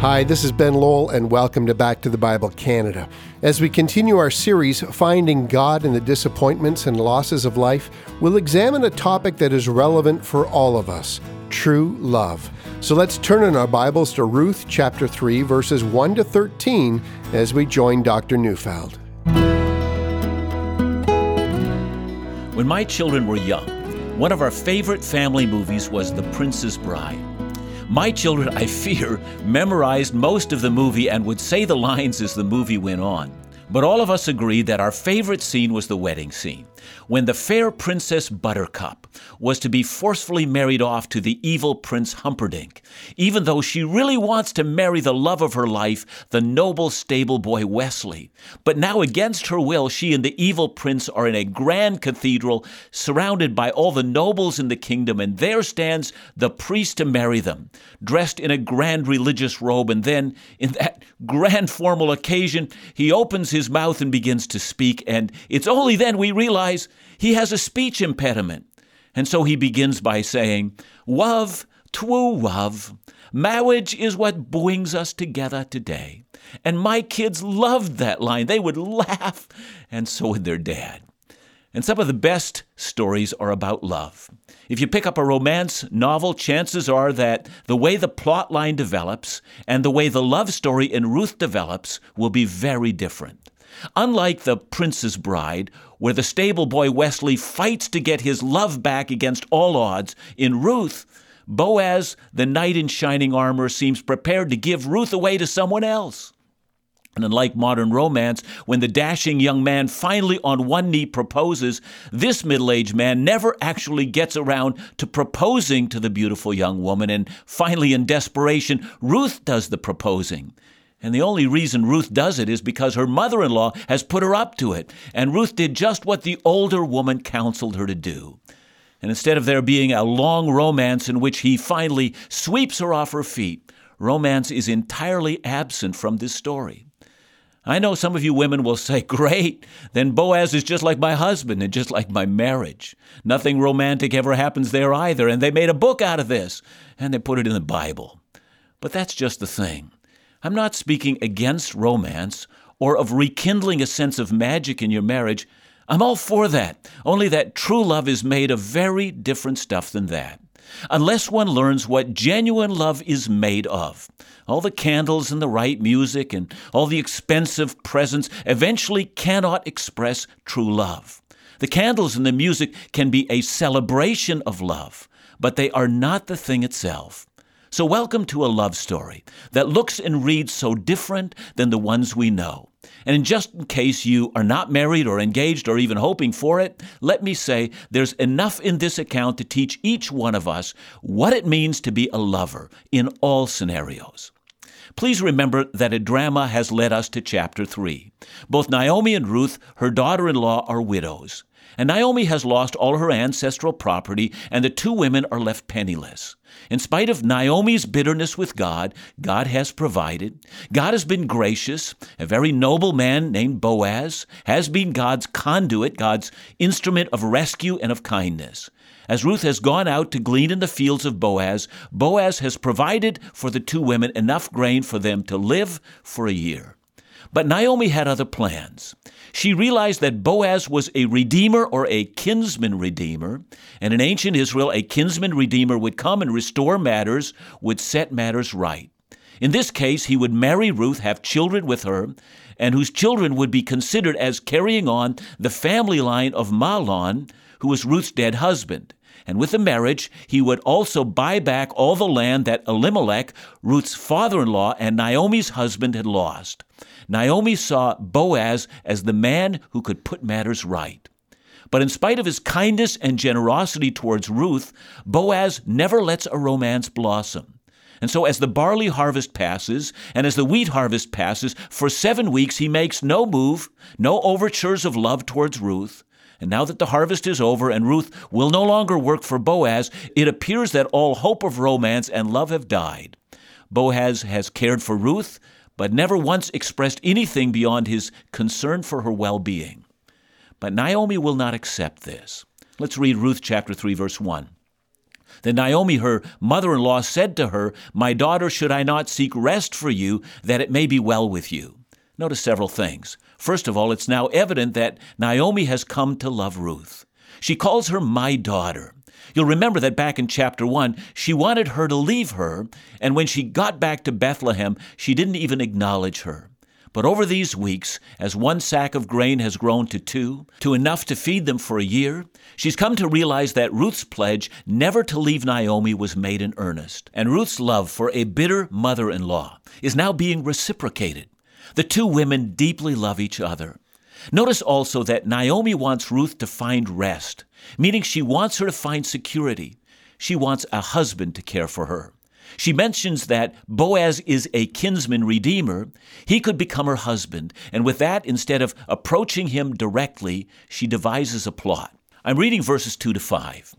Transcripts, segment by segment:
Hi, this is Ben Lowell, and welcome to Back to the Bible Canada. As we continue our series, Finding God in the Disappointments and Losses of Life, we'll examine a topic that is relevant for all of us true love. So let's turn in our Bibles to Ruth chapter 3, verses 1 to 13, as we join Dr. Neufeld. When my children were young, one of our favorite family movies was The Princess Bride. My children, I fear, memorized most of the movie and would say the lines as the movie went on. But all of us agreed that our favorite scene was the wedding scene, when the fair Princess Buttercup was to be forcefully married off to the evil Prince Humperdinck, even though she really wants to marry the love of her life, the noble stable boy Westley. But now, against her will, she and the evil prince are in a grand cathedral surrounded by all the nobles in the kingdom, and there stands the priest to marry them, dressed in a grand religious robe. And then, in that grand formal occasion, he opens his mouth and begins to speak, and it's only then we realize he has a speech impediment. And so he begins by saying, Love, true love, marriage is what brings us together today. And my kids loved that line. They would laugh, and so would their dad. And some of the best stories are about love. If you pick up a romance novel, chances are that the way the plot line develops and the way the love story in Ruth develops will be very different. Unlike the Princess Bride, where the stable boy Westley fights to get his love back against all odds, in Ruth, Boaz, the knight in shining armor, seems prepared to give Ruth away to someone else. And unlike modern romance, when the dashing young man finally on one knee proposes, this middle aged man never actually gets around to proposing to the beautiful young woman. And finally, in desperation, Ruth does the proposing. And the only reason Ruth does it is because her mother in law has put her up to it. And Ruth did just what the older woman counseled her to do. And instead of there being a long romance in which he finally sweeps her off her feet, romance is entirely absent from this story. I know some of you women will say, Great, then Boaz is just like my husband and just like my marriage. Nothing romantic ever happens there either, and they made a book out of this, and they put it in the Bible. But that's just the thing. I'm not speaking against romance or of rekindling a sense of magic in your marriage. I'm all for that, only that true love is made of very different stuff than that. Unless one learns what genuine love is made of, all the candles and the right music and all the expensive presents eventually cannot express true love. The candles and the music can be a celebration of love, but they are not the thing itself. So, welcome to a love story that looks and reads so different than the ones we know. And just in case you are not married or engaged or even hoping for it, let me say there's enough in this account to teach each one of us what it means to be a lover in all scenarios. Please remember that a drama has led us to chapter 3. Both Naomi and Ruth, her daughter in law, are widows. And Naomi has lost all her ancestral property, and the two women are left penniless. In spite of Naomi's bitterness with God, God has provided. God has been gracious. A very noble man named Boaz has been God's conduit, God's instrument of rescue and of kindness. As Ruth has gone out to glean in the fields of Boaz, Boaz has provided for the two women enough grain for them to live for a year. But Naomi had other plans. She realized that Boaz was a redeemer or a kinsman redeemer, and in ancient Israel, a kinsman redeemer would come and restore matters, would set matters right. In this case, he would marry Ruth, have children with her, and whose children would be considered as carrying on the family line of Mahlon, who was Ruth's dead husband. And with the marriage, he would also buy back all the land that Elimelech, Ruth's father in law, and Naomi's husband had lost. Naomi saw Boaz as the man who could put matters right. But in spite of his kindness and generosity towards Ruth, Boaz never lets a romance blossom. And so, as the barley harvest passes and as the wheat harvest passes, for seven weeks he makes no move, no overtures of love towards Ruth. And now that the harvest is over and Ruth will no longer work for Boaz, it appears that all hope of romance and love have died. Boaz has cared for Ruth, but never once expressed anything beyond his concern for her well being. But Naomi will not accept this. Let's read Ruth chapter 3, verse 1. Then Naomi, her mother in law, said to her, My daughter, should I not seek rest for you, that it may be well with you? Notice several things. First of all, it's now evident that Naomi has come to love Ruth. She calls her my daughter. You'll remember that back in chapter 1, she wanted her to leave her, and when she got back to Bethlehem, she didn't even acknowledge her. But over these weeks, as one sack of grain has grown to two, to enough to feed them for a year, she's come to realize that Ruth's pledge never to leave Naomi was made in earnest. And Ruth's love for a bitter mother in law is now being reciprocated. The two women deeply love each other. Notice also that Naomi wants Ruth to find rest, meaning she wants her to find security. She wants a husband to care for her. She mentions that Boaz is a kinsman redeemer. He could become her husband. And with that, instead of approaching him directly, she devises a plot. I'm reading verses 2 to 5.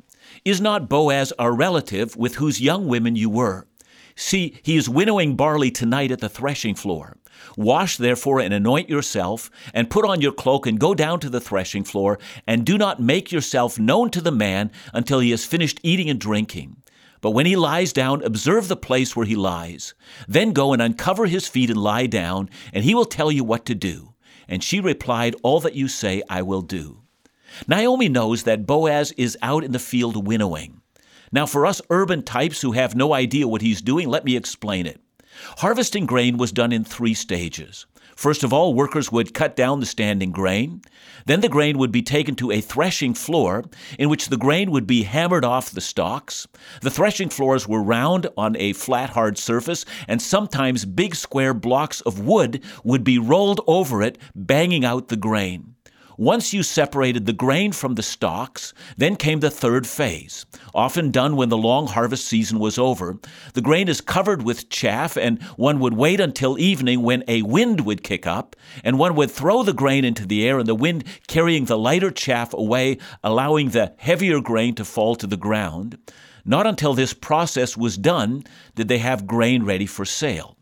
Is not Boaz our relative with whose young women you were? See, he is winnowing barley tonight at the threshing floor. Wash therefore and anoint yourself, and put on your cloak and go down to the threshing floor, and do not make yourself known to the man until he has finished eating and drinking. But when he lies down, observe the place where he lies. Then go and uncover his feet and lie down, and he will tell you what to do. And she replied, All that you say I will do. Naomi knows that Boaz is out in the field winnowing. Now, for us urban types who have no idea what he's doing, let me explain it. Harvesting grain was done in three stages. First of all, workers would cut down the standing grain. Then the grain would be taken to a threshing floor in which the grain would be hammered off the stalks. The threshing floors were round on a flat, hard surface, and sometimes big square blocks of wood would be rolled over it, banging out the grain. Once you separated the grain from the stalks, then came the third phase, often done when the long harvest season was over. The grain is covered with chaff, and one would wait until evening when a wind would kick up, and one would throw the grain into the air, and the wind carrying the lighter chaff away, allowing the heavier grain to fall to the ground. Not until this process was done did they have grain ready for sale.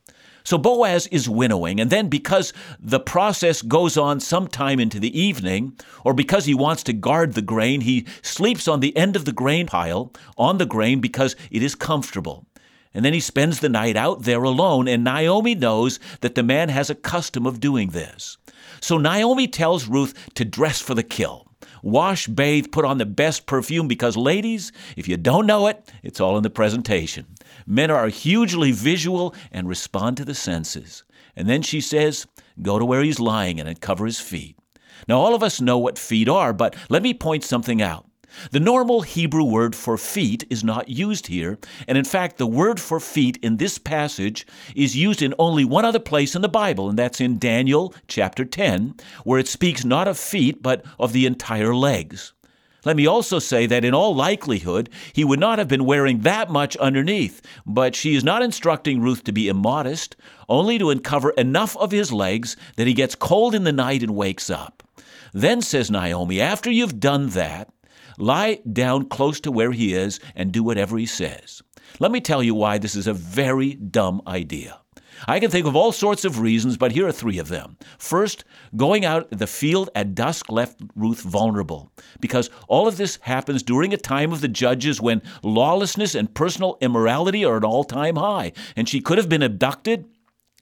So Boaz is winnowing, and then because the process goes on sometime into the evening, or because he wants to guard the grain, he sleeps on the end of the grain pile on the grain because it is comfortable. And then he spends the night out there alone, and Naomi knows that the man has a custom of doing this. So Naomi tells Ruth to dress for the kill. Wash, bathe, put on the best perfume because, ladies, if you don't know it, it's all in the presentation. Men are hugely visual and respond to the senses. And then she says, Go to where he's lying and uncover his feet. Now, all of us know what feet are, but let me point something out. The normal Hebrew word for feet is not used here, and in fact, the word for feet in this passage is used in only one other place in the Bible, and that's in Daniel chapter 10, where it speaks not of feet, but of the entire legs. Let me also say that in all likelihood, he would not have been wearing that much underneath, but she is not instructing Ruth to be immodest, only to uncover enough of his legs that he gets cold in the night and wakes up. Then, says Naomi, after you've done that, lie down close to where he is and do whatever he says. Let me tell you why this is a very dumb idea. I can think of all sorts of reasons, but here are three of them. First, going out in the field at dusk left Ruth vulnerable, because all of this happens during a time of the judges when lawlessness and personal immorality are at all time high, and she could have been abducted.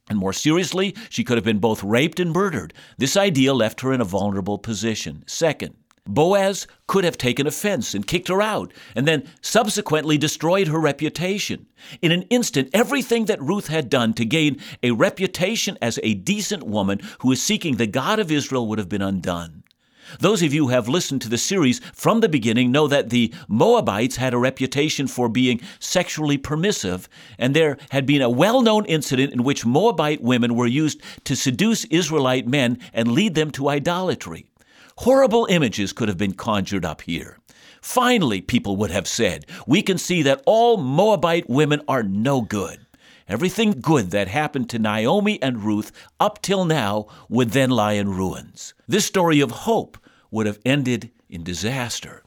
And more seriously, she could have been both raped and murdered. This idea left her in a vulnerable position. Second, Boaz could have taken offense and kicked her out, and then subsequently destroyed her reputation. In an instant, everything that Ruth had done to gain a reputation as a decent woman who is seeking the God of Israel would have been undone. Those of you who have listened to the series from the beginning know that the Moabites had a reputation for being sexually permissive, and there had been a well known incident in which Moabite women were used to seduce Israelite men and lead them to idolatry. Horrible images could have been conjured up here. Finally, people would have said, we can see that all Moabite women are no good. Everything good that happened to Naomi and Ruth up till now would then lie in ruins. This story of hope would have ended in disaster.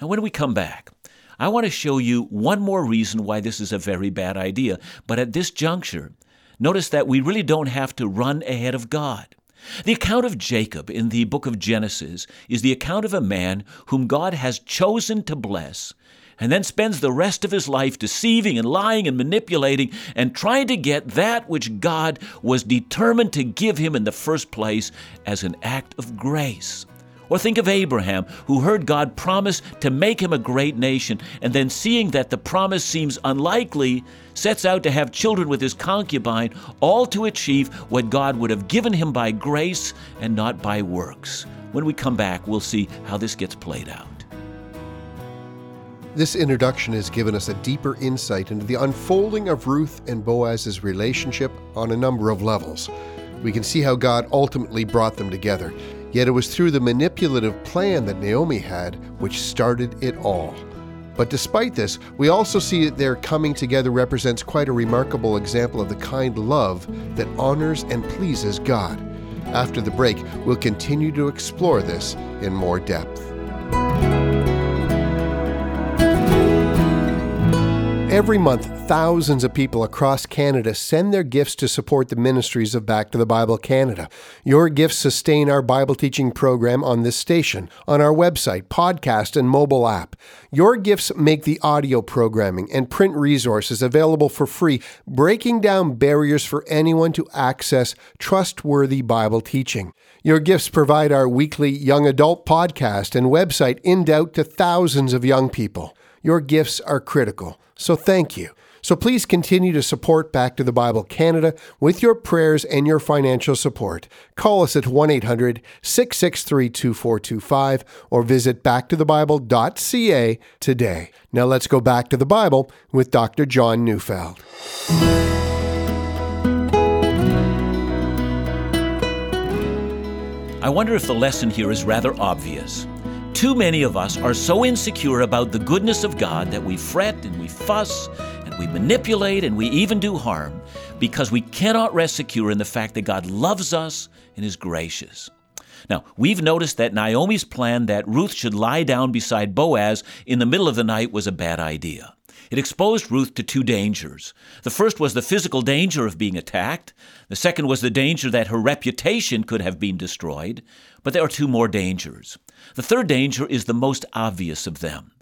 Now, when we come back, I want to show you one more reason why this is a very bad idea. But at this juncture, notice that we really don't have to run ahead of God. The account of Jacob in the book of Genesis is the account of a man whom God has chosen to bless, and then spends the rest of his life deceiving and lying and manipulating and trying to get that which God was determined to give him in the first place as an act of grace. Or think of Abraham, who heard God promise to make him a great nation, and then seeing that the promise seems unlikely, sets out to have children with his concubine, all to achieve what God would have given him by grace and not by works. When we come back, we'll see how this gets played out. This introduction has given us a deeper insight into the unfolding of Ruth and Boaz's relationship on a number of levels. We can see how God ultimately brought them together, yet it was through the manipulative plan that Naomi had which started it all. But despite this, we also see that their coming together represents quite a remarkable example of the kind love that honors and pleases God. After the break, we'll continue to explore this in more depth. Every month, thousands of people across Canada send their gifts to support the ministries of Back to the Bible Canada. Your gifts sustain our Bible teaching program on this station, on our website, podcast, and mobile app. Your gifts make the audio programming and print resources available for free, breaking down barriers for anyone to access trustworthy Bible teaching. Your gifts provide our weekly young adult podcast and website inDoubt to thousands of young people. Your gifts are critical. So thank you. So please continue to support Back to the Bible Canada with your prayers and your financial support. Call us at 1 800 663 2425 or visit backtothebible.ca today. Now let's go back to the Bible with Dr. John Neufeld. I wonder if the lesson here is rather obvious. Too many of us are so insecure about the goodness of God that we fret and we fuss and we manipulate and we even do harm because we cannot rest secure in the fact that God loves us and is gracious. Now, we've noticed that Naomi's plan that Ruth should lie down beside Boaz in the middle of the night was a bad idea. It exposed Ruth to two dangers. The first was the physical danger of being attacked. The second was the danger that her reputation could have been destroyed. But there are two more dangers. The third danger is the most obvious of them.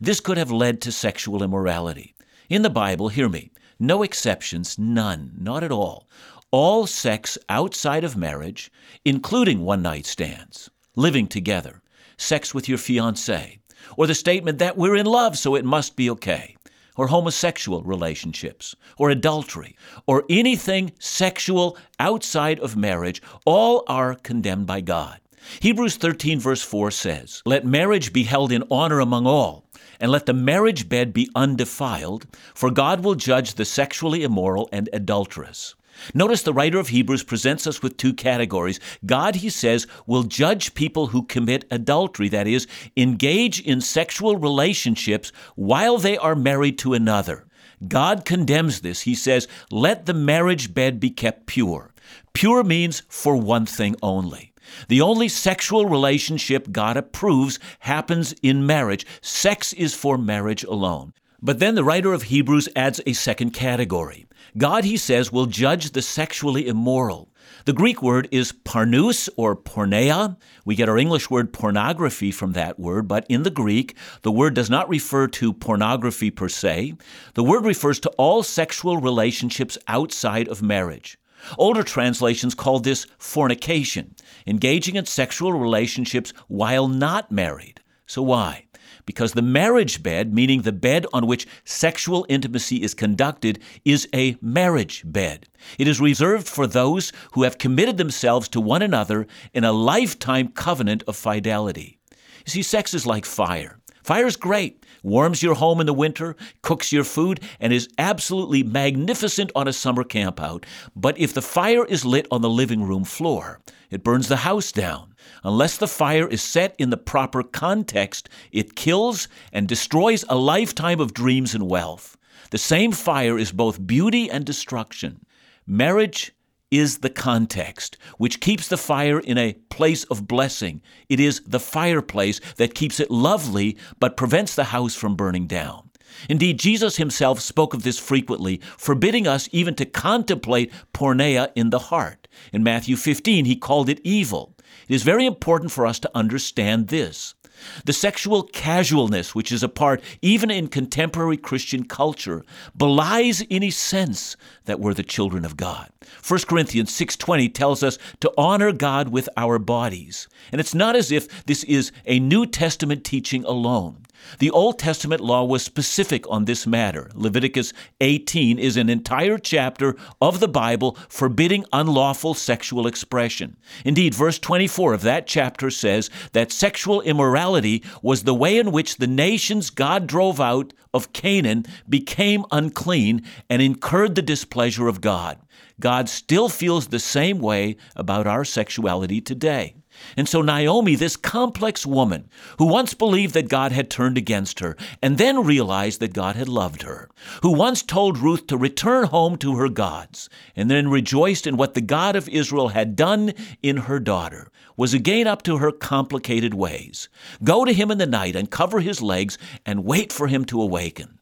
This could have led to sexual immorality. In the Bible, hear me, no exceptions, none, not at all. All sex outside of marriage, including one night stands, living together, sex with your fiance, or the statement that we're in love so it must be okay or homosexual relationships, or adultery, or anything sexual outside of marriage, all are condemned by God. Hebrews 13, verse 4 says, Let marriage be held in honor among all, and let the marriage bed be undefiled, for God will judge the sexually immoral and adulterous. Notice the writer of Hebrews presents us with two categories. God, he says, will judge people who commit adultery, that is, engage in sexual relationships while they are married to another. God condemns this. He says, let the marriage bed be kept pure. Pure means for one thing only. The only sexual relationship God approves happens in marriage. Sex is for marriage alone. But then the writer of Hebrews adds a second category. God, he says, will judge the sexually immoral. The Greek word is pornos or porneia. We get our English word pornography from that word, but in the Greek, the word does not refer to pornography per se. The word refers to all sexual relationships outside of marriage. Older translations call this fornication, engaging in sexual relationships while not married. So why? because the marriage bed, meaning the bed on which sexual intimacy is conducted, is a marriage bed. It is reserved for those who have committed themselves to one another in a lifetime covenant of fidelity. You see, sex is like fire. Fire is great, warms your home in the winter, cooks your food, and is absolutely magnificent on a summer campout. But if the fire is lit on the living room floor, it burns the house down. Unless the fire is set in the proper context, it kills and destroys a lifetime of dreams and wealth. The same fire is both beauty and destruction. Marriage is the context, which keeps the fire in a place of blessing. It is the fireplace that keeps it lovely but prevents the house from burning down. Indeed, Jesus himself spoke of this frequently, forbidding us even to contemplate porneia in the heart. In Matthew 15, he called it evil. It is very important for us to understand this. The sexual casualness, which is a part even in contemporary Christian culture, belies any sense that we're the children of God. 1 Corinthians 6:20 tells us to honor God with our bodies. And it's not as if this is a New Testament teaching alone. The Old Testament law was specific on this matter. Leviticus 18 is an entire chapter of the Bible forbidding unlawful sexual expression. Indeed, verse 24 of that chapter says that sexual immorality was the way in which the nations God drove out of Canaan became unclean and incurred the displeasure of God. God still feels the same way about our sexuality today. And so Naomi, this complex woman who once believed that God had turned against her and then realized that God had loved her, who once told Ruth to return home to her gods and then rejoiced in what the God of Israel had done in her daughter, was again up to her complicated ways. Go to him in the night, uncover his legs, and wait for him to awaken.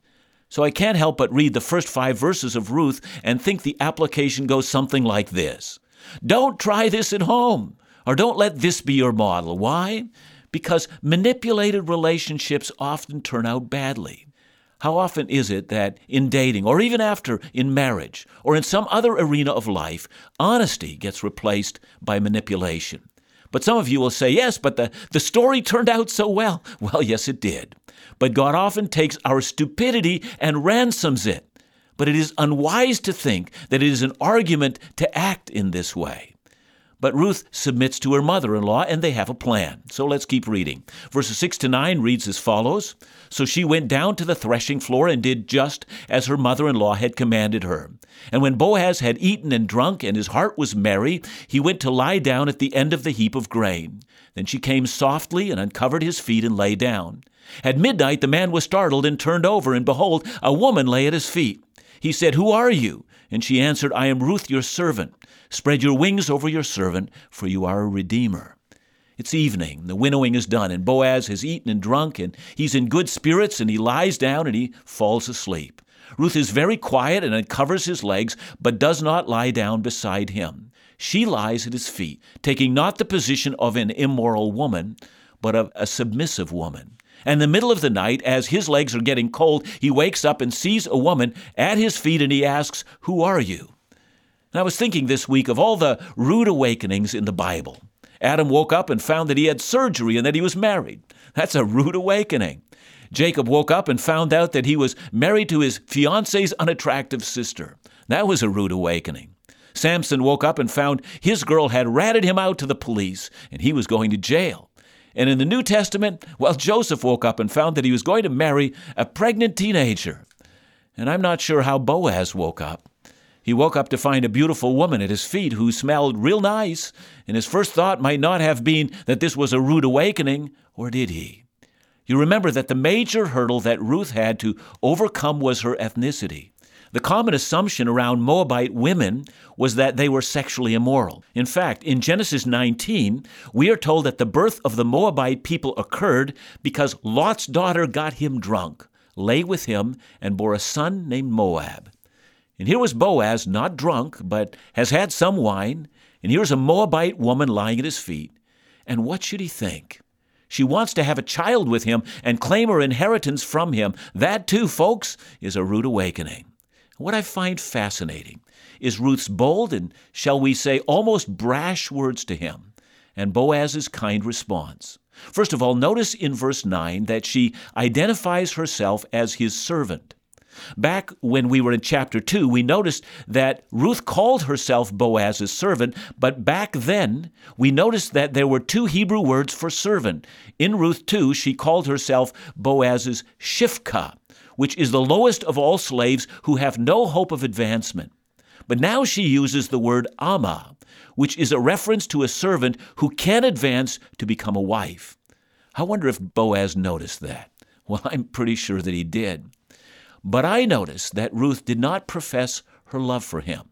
So I can't help but read the first five verses of Ruth and think the application goes something like this Don't try this at home. Or don't let this be your model. Why? Because manipulated relationships often turn out badly. How often is it that in dating, or even after in marriage, or in some other arena of life, honesty gets replaced by manipulation? But some of you will say, yes, but the, the story turned out so well. Well, yes, it did. But God often takes our stupidity and ransoms it. But it is unwise to think that it is an argument to act in this way. But Ruth submits to her mother in law, and they have a plan. So let's keep reading. Verses 6 to 9 reads as follows So she went down to the threshing floor and did just as her mother in law had commanded her. And when Boaz had eaten and drunk, and his heart was merry, he went to lie down at the end of the heap of grain. Then she came softly and uncovered his feet and lay down. At midnight the man was startled and turned over, and behold, a woman lay at his feet. He said, Who are you? And she answered, I am Ruth your servant. Spread your wings over your servant, for you are a redeemer. It's evening, the winnowing is done, and Boaz has eaten and drunk, and he's in good spirits, and he lies down and he falls asleep. Ruth is very quiet and uncovers his legs, but does not lie down beside him. She lies at his feet, taking not the position of an immoral woman, but of a submissive woman. And in the middle of the night, as his legs are getting cold, he wakes up and sees a woman at his feet and he asks, Who are you? And I was thinking this week of all the rude awakenings in the Bible. Adam woke up and found that he had surgery and that he was married. That's a rude awakening. Jacob woke up and found out that he was married to his fiance's unattractive sister. That was a rude awakening. Samson woke up and found his girl had ratted him out to the police and he was going to jail. And in the New Testament, well, Joseph woke up and found that he was going to marry a pregnant teenager. And I'm not sure how Boaz woke up. He woke up to find a beautiful woman at his feet who smelled real nice, and his first thought might not have been that this was a rude awakening, or did he? You remember that the major hurdle that Ruth had to overcome was her ethnicity. The common assumption around Moabite women was that they were sexually immoral. In fact, in Genesis 19, we are told that the birth of the Moabite people occurred because Lot's daughter got him drunk, lay with him, and bore a son named Moab. And here was Boaz, not drunk, but has had some wine, and here's a Moabite woman lying at his feet. And what should he think? She wants to have a child with him and claim her inheritance from him. That, too, folks, is a rude awakening. What I find fascinating is Ruth's bold and, shall we say, almost brash words to him, and Boaz's kind response. First of all, notice in verse 9 that she identifies herself as his servant. Back when we were in chapter 2, we noticed that Ruth called herself Boaz's servant, but back then we noticed that there were two Hebrew words for servant. In Ruth 2, she called herself Boaz's shifka, which is the lowest of all slaves who have no hope of advancement. But now she uses the word ama, which is a reference to a servant who can advance to become a wife. I wonder if Boaz noticed that. Well, I'm pretty sure that he did. But I noticed that Ruth did not profess her love for him.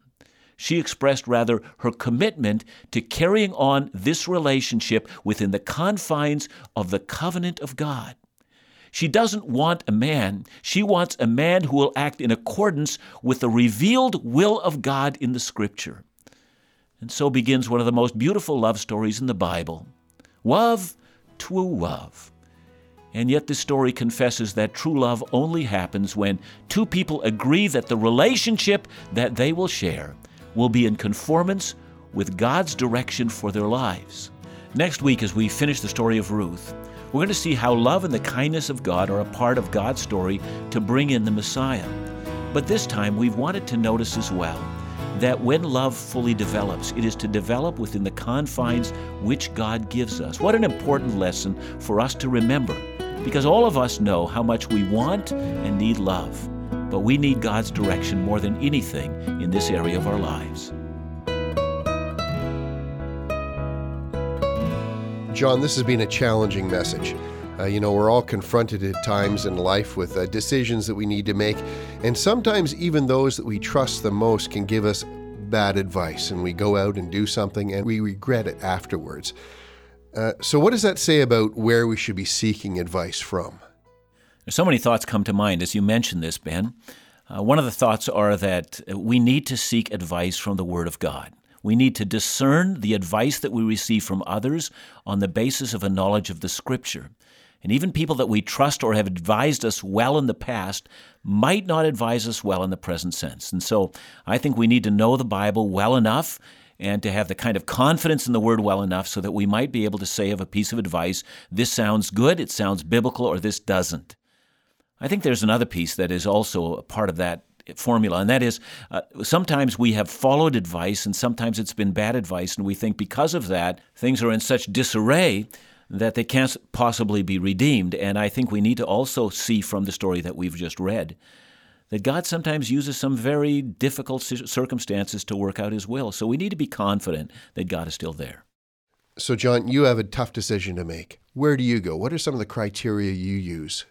She expressed rather her commitment to carrying on this relationship within the confines of the covenant of God. She doesn't want a man, she wants a man who will act in accordance with the revealed will of God in the Scripture. And so begins one of the most beautiful love stories in the Bible. Love to a love. And yet, this story confesses that true love only happens when two people agree that the relationship that they will share will be in conformance with God's direction for their lives. Next week, as we finish the story of Ruth, we're going to see how love and the kindness of God are a part of God's story to bring in the Messiah. But this time, we've wanted to notice as well that when love fully develops, it is to develop within the confines which God gives us. What an important lesson for us to remember, because all of us know how much we want and need love, but we need God's direction more than anything in this area of our lives. John, this has been a challenging message. Uh, you know, we're all confronted at times in life with uh, decisions that we need to make, and sometimes even those that we trust the most can give us bad advice, and we go out and do something and we regret it afterwards. Uh, so, what does that say about where we should be seeking advice from? So many thoughts come to mind as you mention this, Ben. Uh, one of the thoughts are that we need to seek advice from the Word of God. We need to discern the advice that we receive from others on the basis of a knowledge of the Scripture. And even people that we trust or have advised us well in the past might not advise us well in the present sense. And so I think we need to know the Bible well enough and to have the kind of confidence in the Word well enough so that we might be able to say of a piece of advice, this sounds good, it sounds biblical, or this doesn't. I think there's another piece that is also a part of that formula, and that is uh, sometimes we have followed advice and sometimes it's been bad advice, and we think because of that, things are in such disarray that they can't possibly be redeemed. And I think we need to also see from the story that we've just read that God sometimes uses some very difficult circumstances to work out His will. So we need to be confident that God is still there. So, John, you have a tough decision to make. Where do you go? What are some of the criteria you use?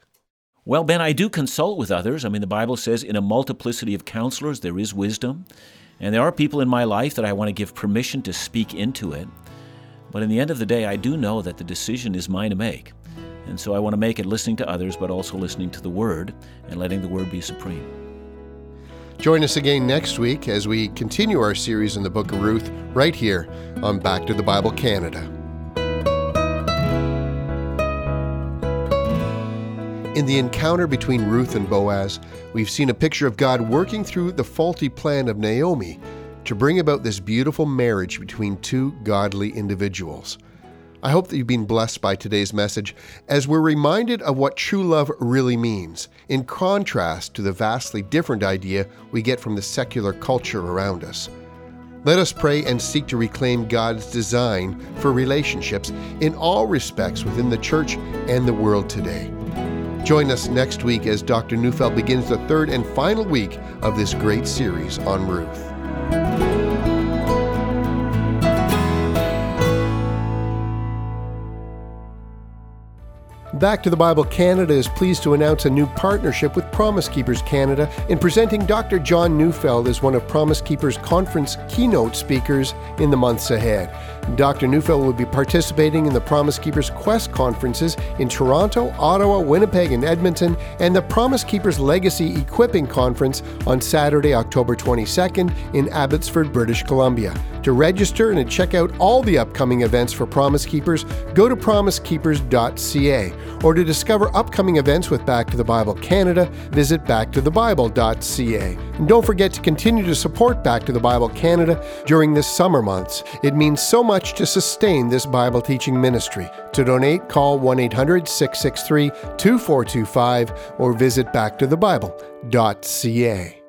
Well, Ben, I do consult with others. I mean, the Bible says, in a multiplicity of counselors, there is wisdom. And there are people in my life that I want to give permission to speak into it. But in the end of the day, I do know that the decision is mine to make. And so I want to make it listening to others, but also listening to the Word and letting the Word be supreme. Join us again next week as we continue our series in the book of Ruth right here on Back to the Bible Canada. In the encounter between Ruth and Boaz, we've seen a picture of God working through the faulty plan of Naomi to bring about this beautiful marriage between two godly individuals. I hope that you've been blessed by today's message as we're reminded of what true love really means, in contrast to the vastly different idea we get from the secular culture around us. Let us pray and seek to reclaim God's design for relationships in all respects within the church and the world today. Join us next week as Dr. Neufeld begins the third and final week of this great series on Ruth. Back to the Bible Canada is pleased to announce a new partnership with Promise Keepers Canada in presenting Dr. John Neufeld as one of Promise Keepers conference keynote speakers in the months ahead. Dr. Neufeld will be participating in the Promise Keepers Quest conferences in Toronto, Ottawa, Winnipeg, and Edmonton, and the Promise Keepers Legacy Equipping Conference on Saturday, October 22nd in Abbotsford, British Columbia. To register and to check out all the upcoming events for Promise Keepers, go to promisekeepers.ca. Or to discover upcoming events with Back to the Bible Canada, visit backtothebible.ca. And don't forget to continue to support Back to the Bible Canada during this summer months. It means so much to sustain this Bible teaching ministry. To donate, call 1 800 663 2425 or visit backtothebible.ca.